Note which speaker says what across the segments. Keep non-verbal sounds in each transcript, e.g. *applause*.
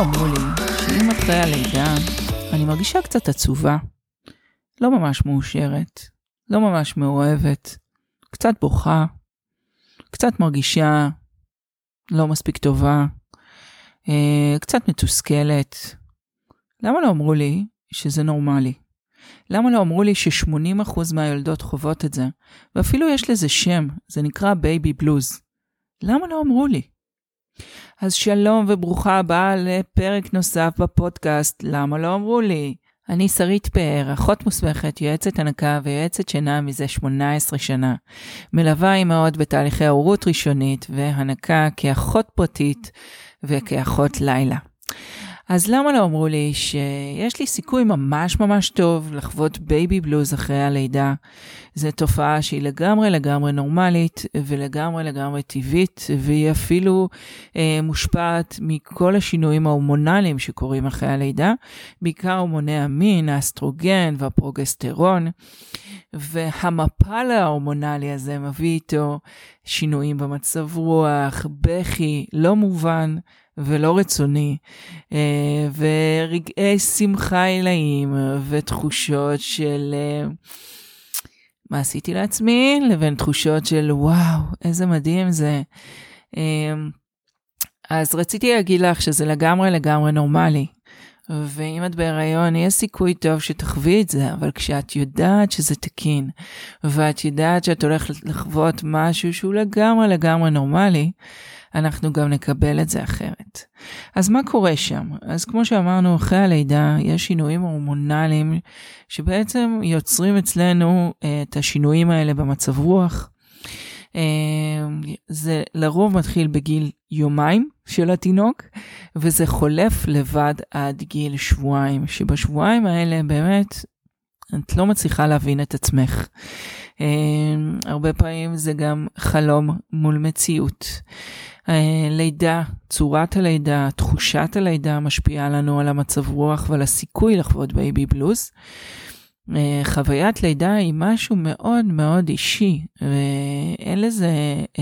Speaker 1: אמרו לי שאם אחרי הלידה אני מרגישה קצת עצובה, לא ממש מאושרת, לא ממש מאוהבת, קצת בוכה, קצת מרגישה לא מספיק טובה, אה, קצת מתוסכלת. למה לא אמרו לי שזה נורמלי? למה לא אמרו לי ש-80% מהיולדות חוות את זה? ואפילו יש לזה שם, זה נקרא baby blues. למה לא אמרו לי? אז שלום וברוכה הבאה לפרק נוסף בפודקאסט, למה לא אמרו לי? אני שרית פאר, אחות מוסמכת, יועצת הנקה ויועצת שינה מזה 18 שנה. מלווה אימהות בתהליכי הורות ראשונית והנקה כאחות פרטית וכאחות לילה. אז למה לא אמרו לי שיש לי סיכוי ממש ממש טוב לחוות baby blues אחרי הלידה? זו תופעה שהיא לגמרי לגמרי נורמלית ולגמרי לגמרי טבעית, והיא אפילו אה, מושפעת מכל השינויים ההורמונליים שקורים אחרי הלידה, בעיקר הורמוני המין, האסטרוגן והפרוגסטרון. והמפל ההורמונלי הזה מביא איתו שינויים במצב רוח, בכי לא מובן ולא רצוני, אה, ורגעי שמחה עילאיים ותחושות של אה, מה עשיתי לעצמי, לבין תחושות של וואו, איזה מדהים זה. אה, אז רציתי להגיד לך שזה לגמרי לגמרי נורמלי. ואם את בהיריון, יש סיכוי טוב שתחווי את זה, אבל כשאת יודעת שזה תקין, ואת יודעת שאת הולכת לחוות משהו שהוא לגמרי לגמרי נורמלי, אנחנו גם נקבל את זה אחרת. אז מה קורה שם? אז כמו שאמרנו, אחרי הלידה יש שינויים הורמונליים שבעצם יוצרים אצלנו אה, את השינויים האלה במצב רוח. אה, זה לרוב מתחיל בגיל יומיים של התינוק, וזה חולף לבד עד גיל שבועיים, שבשבועיים האלה באמת את לא מצליחה להבין את עצמך. Uh, הרבה פעמים זה גם חלום מול מציאות. אה, לידה, צורת הלידה, תחושת הלידה משפיעה לנו על המצב רוח ועל הסיכוי לחוות baby blues. אה, חוויית לידה היא משהו מאוד מאוד אישי, ואין לזה אה,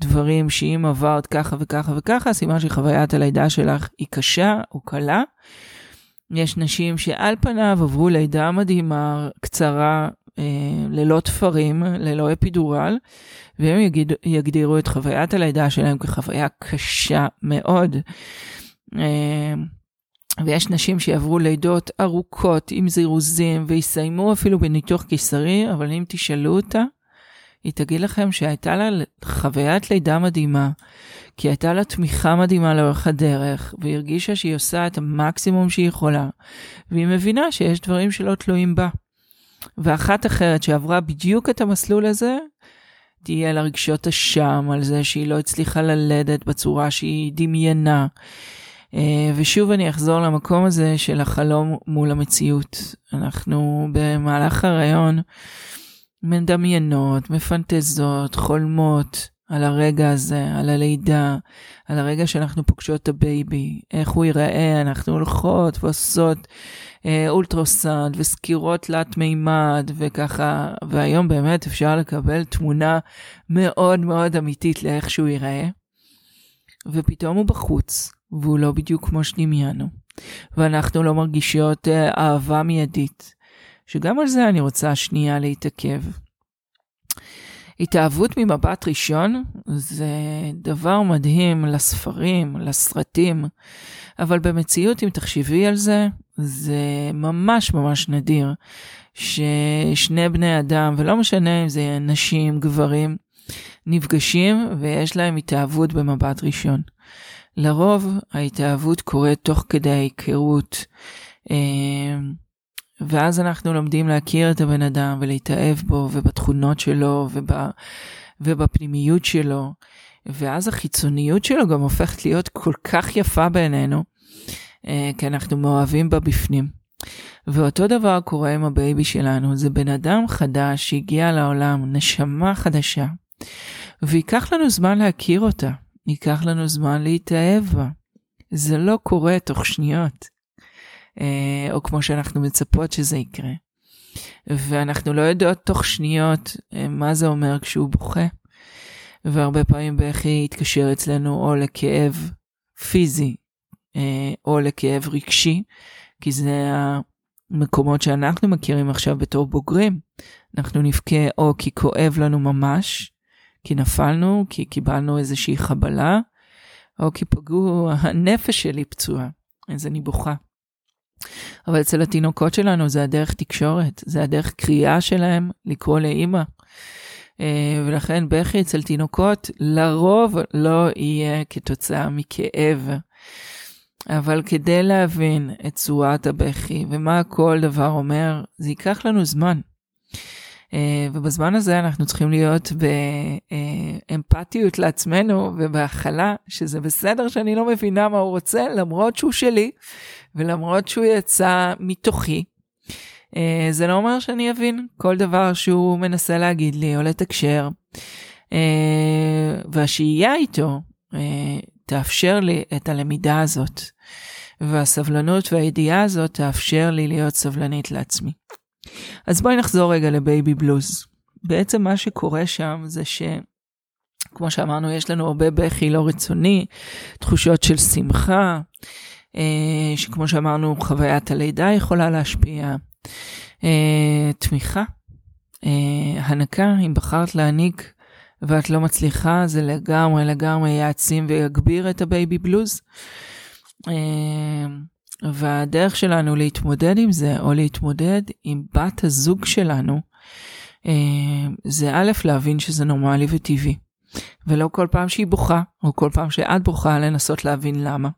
Speaker 1: דברים שאם עברת ככה וככה וככה, סימן שחוויית הלידה שלך היא קשה או קלה. יש נשים שעל פניו עברו לידה מדהימה, קצרה, אה, ללא תפרים, ללא אפידורל, והם יגיד, יגדירו את חוויית הלידה שלהם כחוויה קשה מאוד. אה, ויש נשים שיעברו לידות ארוכות עם זירוזים ויסיימו אפילו בניתוח קיסרי, אבל אם תשאלו אותה, היא תגיד לכם שהייתה לה חוויית לידה מדהימה, כי הייתה לה תמיכה מדהימה לאורך הדרך, והיא הרגישה שהיא עושה את המקסימום שהיא יכולה, והיא מבינה שיש דברים שלא תלויים בה. ואחת אחרת שעברה בדיוק את המסלול הזה, תהיה לה רגשות אשם על זה שהיא לא הצליחה ללדת בצורה שהיא דמיינה. אה, ושוב אני אחזור למקום הזה של החלום מול המציאות. אנחנו במהלך ההיריון מדמיינות, מפנטזות, חולמות על הרגע הזה, על הלידה, על הרגע שאנחנו פוגשות את הבייבי, איך הוא ייראה, אנחנו הולכות ועושות אה, אולטרוסאונד וסקירות תלת מימד וככה, והיום באמת אפשר לקבל תמונה מאוד מאוד אמיתית לאיך שהוא ייראה. ופתאום הוא בחוץ, והוא לא בדיוק כמו שדמיינו, ואנחנו לא מרגישות אה, אהבה מיידית, שגם על זה אני רוצה שנייה להתעכב. התאהבות ממבט ראשון זה דבר מדהים לספרים, לסרטים, אבל במציאות, אם תחשבי על זה, זה ממש ממש נדיר ששני בני אדם, ולא משנה אם זה נשים, גברים, נפגשים ויש להם התאהבות במבט ראשון. לרוב ההתאהבות קורית תוך כדי ההיכרות. ואז אנחנו לומדים להכיר את הבן אדם ולהתאהב בו ובתכונות שלו וב, ובפנימיות שלו. ואז החיצוניות שלו גם הופכת להיות כל כך יפה בעינינו, אה, כי אנחנו מאוהבים בה בפנים. ואותו דבר קורה עם הבייבי שלנו, זה בן אדם חדש שהגיע לעולם, נשמה חדשה, וייקח לנו זמן להכיר אותה, ייקח לנו זמן להתאהב בה. זה לא קורה תוך שניות. אה, או כמו שאנחנו מצפות שזה יקרה. ואנחנו לא יודעות תוך שניות אה, מה זה אומר כשהוא בוכה. והרבה פעמים בכי יתקשר אצלנו או לכאב פיזי, אה, או לכאב רגשי, כי זה המקומות שאנחנו מכירים עכשיו בתור בוגרים. אנחנו נבכה או כי כואב לנו ממש, כי נפלנו, כי קיבלנו איזושהי חבלה, או כי פגעו, הנפש שלי פצועה, אז אני בוכה. אבל אצל התינוקות שלנו זה הדרך תקשורת, זה הדרך קריאה שלהם לקרוא לאימא. אה, ולכן בכי אצל תינוקות לרוב לא יהיה כתוצאה מכאב. אבל כדי להבין את צורת הבכי ומה כל דבר אומר, זה ייקח לנו זמן. אה, ובזמן הזה אנחנו צריכים להיות באמפתיות לעצמנו ובהכלה, שזה בסדר שאני לא מבינה מה הוא רוצה, למרות שהוא שלי, ולמרות שהוא יצא מתוכי. אה, זה לא אומר שאני אבין כל דבר שהוא מנסה להגיד לי או לתקשר. אה, והשהייה איתו תאפשר לי את הלמידה הזאת. והסבלנות והידיעה הזאת תאפשר לי להיות סבלנית לעצמי. אז בואי נחזור רגע לבייבי בלוז. בעצם מה שקורה שם זה ש... כמו שאמרנו, יש לנו הרבה בכי לא רצוני, תחושות של שמחה, אה, שכמו שאמרנו, חוויית הלידה יכולה להשפיע, אה, תמיכה, אה, הנקה, אם בחרת להניק ואת לא מצליחה, זה לגמרי לגמרי יעצים ויגביר את ה baby blues. והדרך שלנו להתמודד עם זה, או להתמודד עם בת הזוג שלנו, אה, זה א', להבין שזה נורמלי וטבעי. ולא כל פעם שהיא בוכה, או כל פעם שאת בוכה, לנסות להבין למה.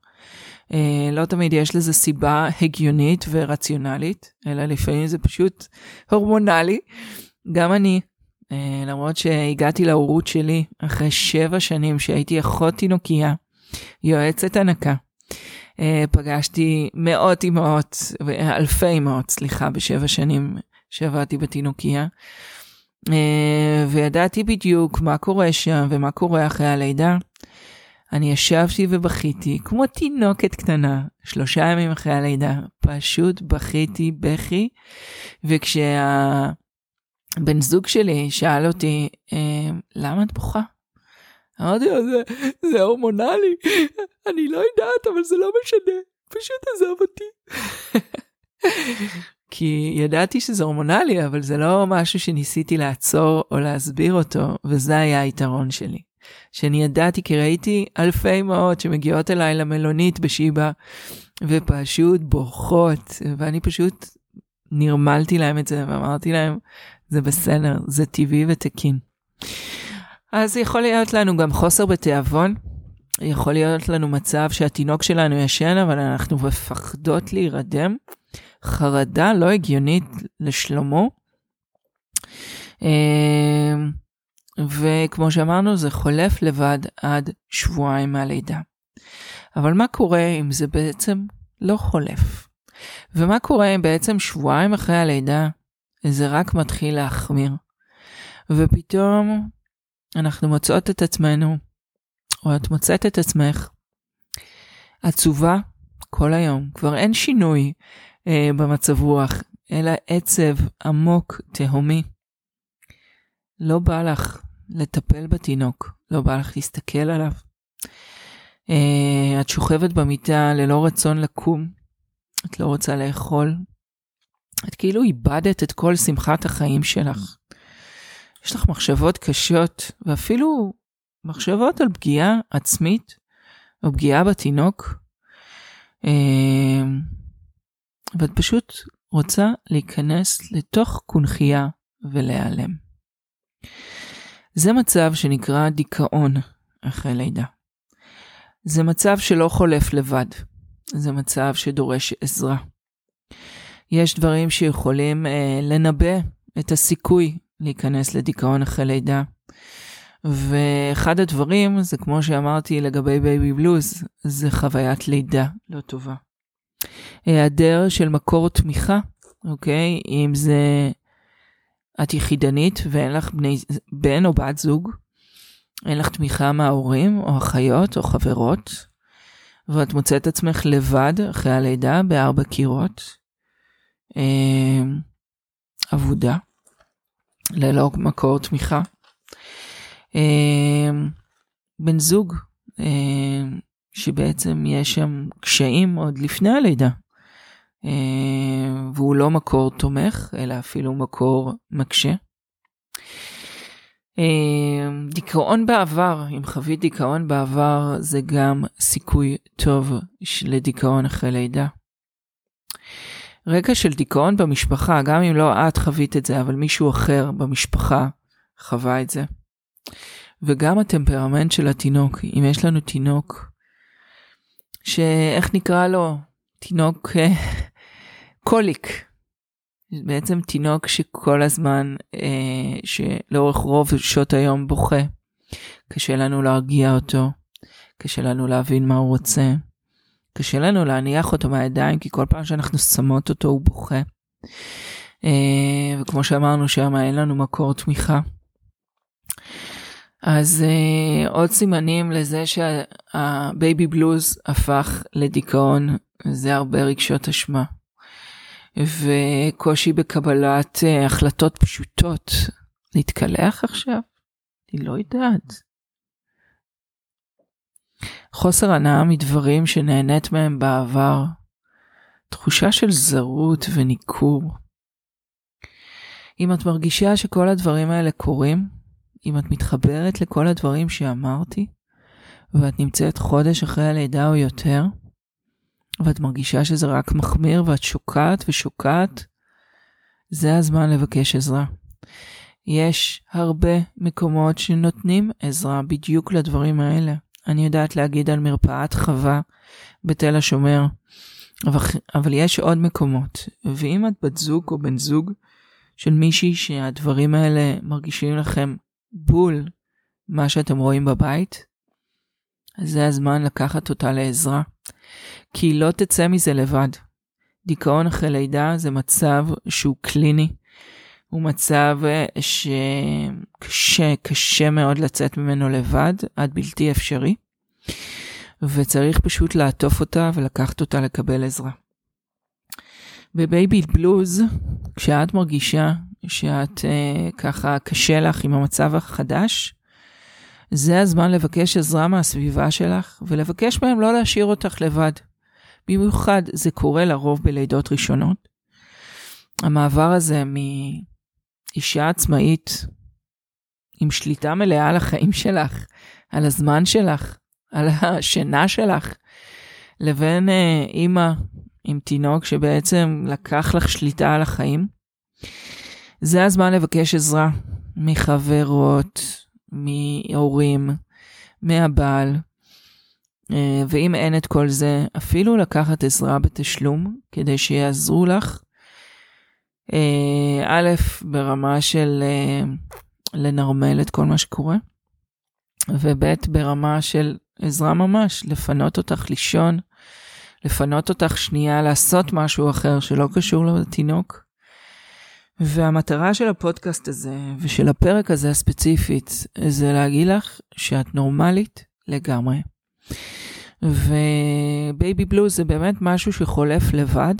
Speaker 1: אה, לא תמיד יש לזה סיבה הגיונית ורציונלית, אלא לפעמים זה פשוט הורמונלי. גם אני, אה, למרות שהגעתי להורות שלי אחרי שבע שנים שהייתי אחות תינוקייה, יועצת הנקה, פגשתי מאות אימהות, אלפי אימהות, סליחה, בשבע שנים שעבדתי בתינוקייה. אה, וידעתי בדיוק מה קורה שם ומה קורה אחרי הלידה. אני ישבתי ובכיתי כמו תינוקת קטנה, שלושה ימים אחרי הלידה, פשוט בכיתי בכי, וכשהבן זוג שלי שאל אותי, אה, למה את בוכה? אמרתי לו, זה, זה הורמונלי, אני לא יודעת, אבל זה לא משנה, פשוט עזוב אותי. *laughs* כי ידעתי שזה הורמונלי, אבל זה לא משהו שניסיתי לעצור או להסביר אותו, וזה היה היתרון שלי. שאני ידעתי כי ראיתי אלפי אמהות שמגיעות אליי למלונית בשיבא, ופשוט בוכות, ואני פשוט נרמלתי להם את זה, ואמרתי להם, זה בסדר, זה טבעי ותקין. אז יכול להיות לנו גם חוסר בתיאבון. יכול להיות לנו מצב שהתינוק שלנו ישן, אבל אנחנו מפחדות להירדם. חרדה לא הגיונית לשלומו. אמ, וכמו שאמרנו, זה חולף לבד עד שבועיים מהלידה. אבל מה קורה אם זה בעצם לא חולף? ומה קורה אם בעצם שבועיים אחרי הלידה זה רק מתחיל להחמיר? ופתאום אנחנו מוצאות את עצמנו, או את מוצאת את עצמך, עצובה כל היום. כבר אין שינוי אה, במצב רוח, אלא עצב עמוק, תהומי. לא בא לך לטפל בתינוק, לא בא לך להסתכל עליו. אה, את שוכבת במיטה ללא רצון לקום, את לא רוצה לאכול. את כאילו איבדת את כל שמחת החיים שלך. יש לך מחשבות קשות, ואפילו מחשבות על פגיעה עצמית, או פגיעה בתינוק, אמ, ואת פשוט רוצה להיכנס לתוך קונכייה ולהיעלם. זה מצב שנקרא דיכאון אחרי לידה. זה מצב שלא חולף לבד, זה מצב שדורש עזרה. יש דברים שיכולים אה, לנבא את הסיכוי להיכנס לדיכאון אחרי לידה. ואחד הדברים זה כמו שאמרתי לגבי baby blues, זה חוויית לידה לא טובה. היעדר של מקור תמיכה, אוקיי? אם זה את יחידנית ואין לך בני, בן או בת זוג, אין לך תמיכה מההורים או אחיות או חברות, ואת מוצאת עצמך לבד אחרי הלידה בארבע קירות, אה, אבודה. ללא מקור תמיכה. אמ, בן זוג, אמ, שבעצם יש שם קשיים עוד לפני הלידה. אה, והוא לא מקור תומך, אלא אפילו מקור מקשה. אה, דיכאון בעבר, אם חווית דיכאון בעבר, זה גם סיכוי טוב לדיכאון אחרי לידה. רקע של דיכאון במשפחה, גם אם לא את חווית את זה, אבל מישהו אחר במשפחה חווה את זה. וגם הטמפרמנט של התינוק, אם יש לנו תינוק, שאיך נקרא לו? תינוק אה, קוליק. בעצם תינוק שכל הזמן, אה, שלאורך רוב שעות היום בוכה. קשה לנו להרגיע אותו, קשה לנו להבין מה הוא רוצה, קשה לנו להניח אותו מהידיים, כי כל פעם שאנחנו שמות אותו הוא בוכה. אה, וכמו שאמרנו שם, אין לנו מקור תמיכה. אז אה, עוד סימנים לזה שה baby blues הפך לדיכאון, זה הרבה רגשות אשמה. וקושי בקבלת אה, החלטות פשוטות. להתקלח עכשיו? אני לא יודעת. חוסר הנאה מדברים שנהנית מהם בעבר. תחושה של זרות וניכור. אם את מרגישה שכל הדברים האלה קורים, אם את מתחברת לכל הדברים שאמרתי, ואת נמצאת חודש אחרי הלידה או יותר, ואת מרגישה שזה רק מחמיר ואת שוקעת ושוקעת, זה הזמן לבקש עזרה. יש הרבה מקומות שנותנים עזרה בדיוק לדברים האלה. אני יודעת להגיד על מרפאת חווה בתל השומר, אבל, יש עוד מקומות. ואם את בת זוג או בן זוג של מישהי שהדברים האלה מרגישים לכם בול מה שאתם רואים בבית, זה הזמן לקחת אותה לעזרה. כי היא לא תצא מזה לבד. דיכאון אחרי לידה זה מצב שהוא קליני. הוא מצב אה, שקשה, קשה מאוד לצאת ממנו לבד, עד בלתי אפשרי. וצריך פשוט לעטוף אותה ולקחת אותה לקבל עזרה. בבייבי בלוז, כשאת מרגישה שאת אה, ככה קשה לך עם המצב החדש, זה הזמן לבקש עזרה מהסביבה שלך ולבקש מהם לא להשאיר אותך לבד. במיוחד זה קורה לרוב בלידות ראשונות. המעבר הזה מאישה עצמאית עם שליטה מלאה על החיים שלך, על הזמן שלך, על השינה שלך, לבין אה, אימא עם תינוק שבעצם לקח לך שליטה על החיים, זה הזמן לבקש עזרה מחברות, מהורים, מהבעל. אה, ואם אין את כל זה, אפילו לקחת עזרה בתשלום כדי שיעזרו לך. אה, א', ברמה של אה, לנרמל את כל מה שקורה, וב', ברמה של עזרה ממש, לפנות אותך לישון, לפנות אותך שנייה לעשות משהו אחר שלא קשור לתינוק. והמטרה של הפודקאסט הזה ושל הפרק הזה הספציפית זה להגיד לך שאת נורמלית לגמרי. ובייבי בלוז זה באמת משהו שחולף לבד,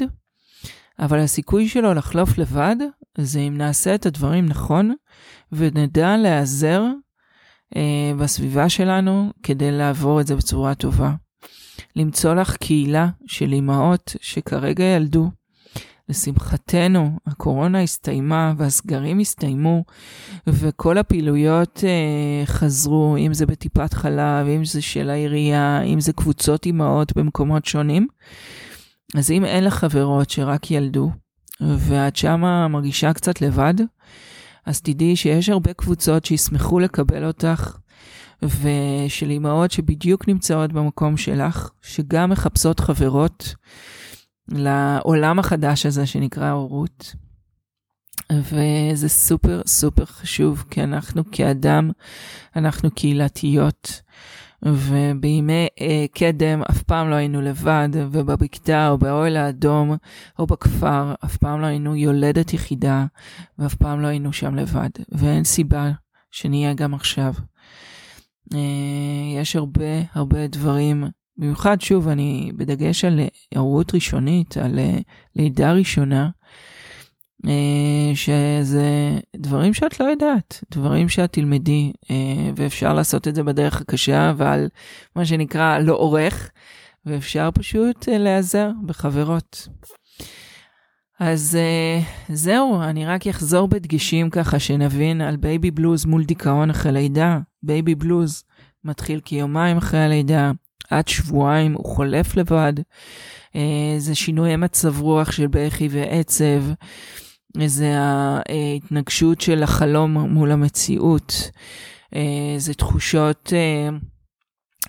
Speaker 1: אבל הסיכוי שלו לחלוף לבד זה אם נעשה את הדברים נכון ונדע להיעזר אה, בסביבה שלנו כדי לעבור את זה בצורה טובה. למצוא לך קהילה של אימהות שכרגע ילדו לשמחתנו, הקורונה הסתיימה והסגרים הסתיימו, וכל הפעילויות אה, חזרו, אם זה בטיפת חלב, אם זה של העירייה, אם זה קבוצות אימהות במקומות שונים. אז אם אין לך חברות שרק ילדו, ואת שמה מרגישה קצת לבד, אז תדעי שיש הרבה קבוצות שישמחו לקבל אותך, ושל אימהות שבדיוק נמצאות במקום שלך, שגם מחפשות חברות. לעולם החדש הזה שנקרא הורות. וזה סופר סופר חשוב, כי אנחנו כאדם, אנחנו קהילתיות, ובימי אה, קדם אף פעם לא היינו לבד, ובבקתה או באוהל האדום או בכפר, אף פעם לא היינו יולדת יחידה, ואף פעם לא היינו שם לבד, ואין סיבה שנהיה גם עכשיו. אה, יש הרבה הרבה דברים במיוחד, שוב, אני בדגש על הורות ראשונית, על אה, לידה ראשונה, שזה דברים שאת לא יודעת, דברים שאת תלמדי, אה, ואפשר לעשות את זה בדרך הקשה, אבל מה שנקרא על עורך, ואפשר פשוט אה, להיעזר בחברות. אז זהו, אני רק אחזור בדגשים ככה שנבין על baby blues מול דיכאון אחרי לידה. baby blues מתחיל כיומיים אחרי הלידה, עד שבועיים הוא חולף לבד. זה שינויי מצב רוח של בכי ועצב. זה ההתנגשות של החלום מול המציאות. זה תחושות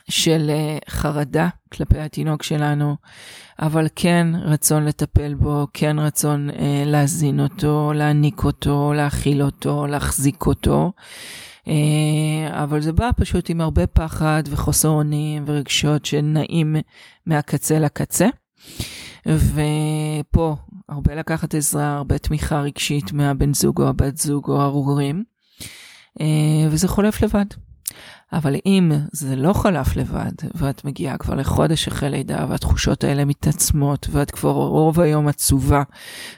Speaker 1: של חרדה כלפי התינוק שלנו, אבל כן רצון לטפל בו, כן רצון להזין אותו, להעניק אותו, להאכיל אותו, להחזיק אותו. אבל זה בא פשוט עם הרבה פחד וחוסר אונים ורגשות שנעים מהקצה לקצה. ופה הרבה לקחת עזרה, הרבה תמיכה רגשית מהבן זוג או הבת זוג או ההורים, אה, וזה חולף לבד. אבל אם זה לא חלף לבד, ואת מגיעה כבר לחודש אחרי לידה, והתחושות האלה מתעצמות, ואת כבר רוב היום עצובה,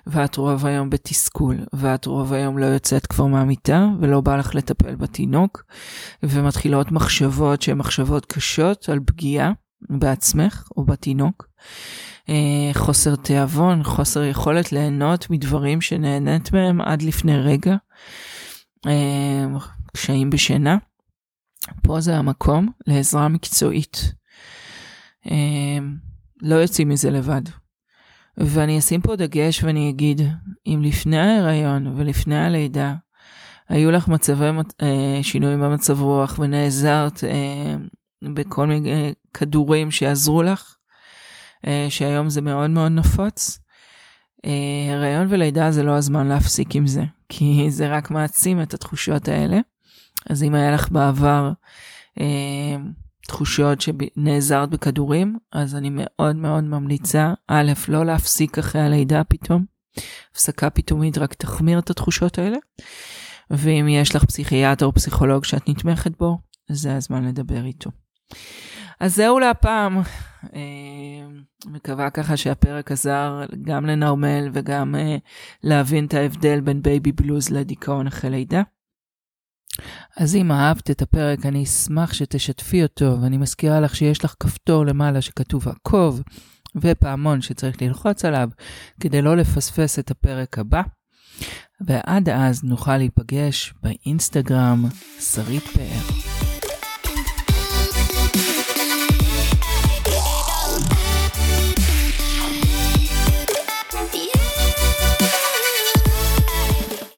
Speaker 1: ואת רוב היום בתסכול, ואת רוב היום לא יוצאת כבר מהמיטה, ולא בא לך לטפל בתינוק, ומתחילות מחשבות שהן מחשבות קשות על פגיעה בעצמך או בתינוק, אה, חוסר תיאבון, חוסר יכולת ליהנות מדברים שנהנית מהם עד לפני רגע, אה, קשיים בשינה. פה זה המקום לעזרה מקצועית. אה, לא יוצאים מזה לבד. ואני אשים פה דגש ואני אגיד, אם לפני ההיריון ולפני הלידה היו לך מצבי שינויים במצב רוח ונעזרת בכל מיני כדורים שיעזרו לך, אה, שהיום זה מאוד מאוד נפוץ. אה, הריון ולידה זה לא הזמן להפסיק עם זה, כי זה רק מעצים את התחושות האלה. אז אם היה לך בעבר אה, תחושות שנעזרת בכדורים, אז אני מאוד מאוד ממליצה, א', לא להפסיק אחרי הלידה פתאום. הפסקה פתאומית רק תחמיר את התחושות האלה. ואם יש לך פסיכיאטר או פסיכולוג שאת נתמכת בו, זה הזמן לדבר איתו. אז זהו להפעם. אה, מקווה ככה שהפרק עזר גם לנרמל וגם אה, להבין את ההבדל בין baby blues לדיכאון אחרי לידה. אז אם אהבת את הפרק, אני אשמח שתשתפי אותו, ואני מזכירה לך שיש לך כפתור למעלה שכתוב עקוב, ופעמון שצריך ללחוץ עליו, כדי לא לפספס את הפרק הבא. ועד אז נוכל להיפגש באינסטגרם, שרית פאר.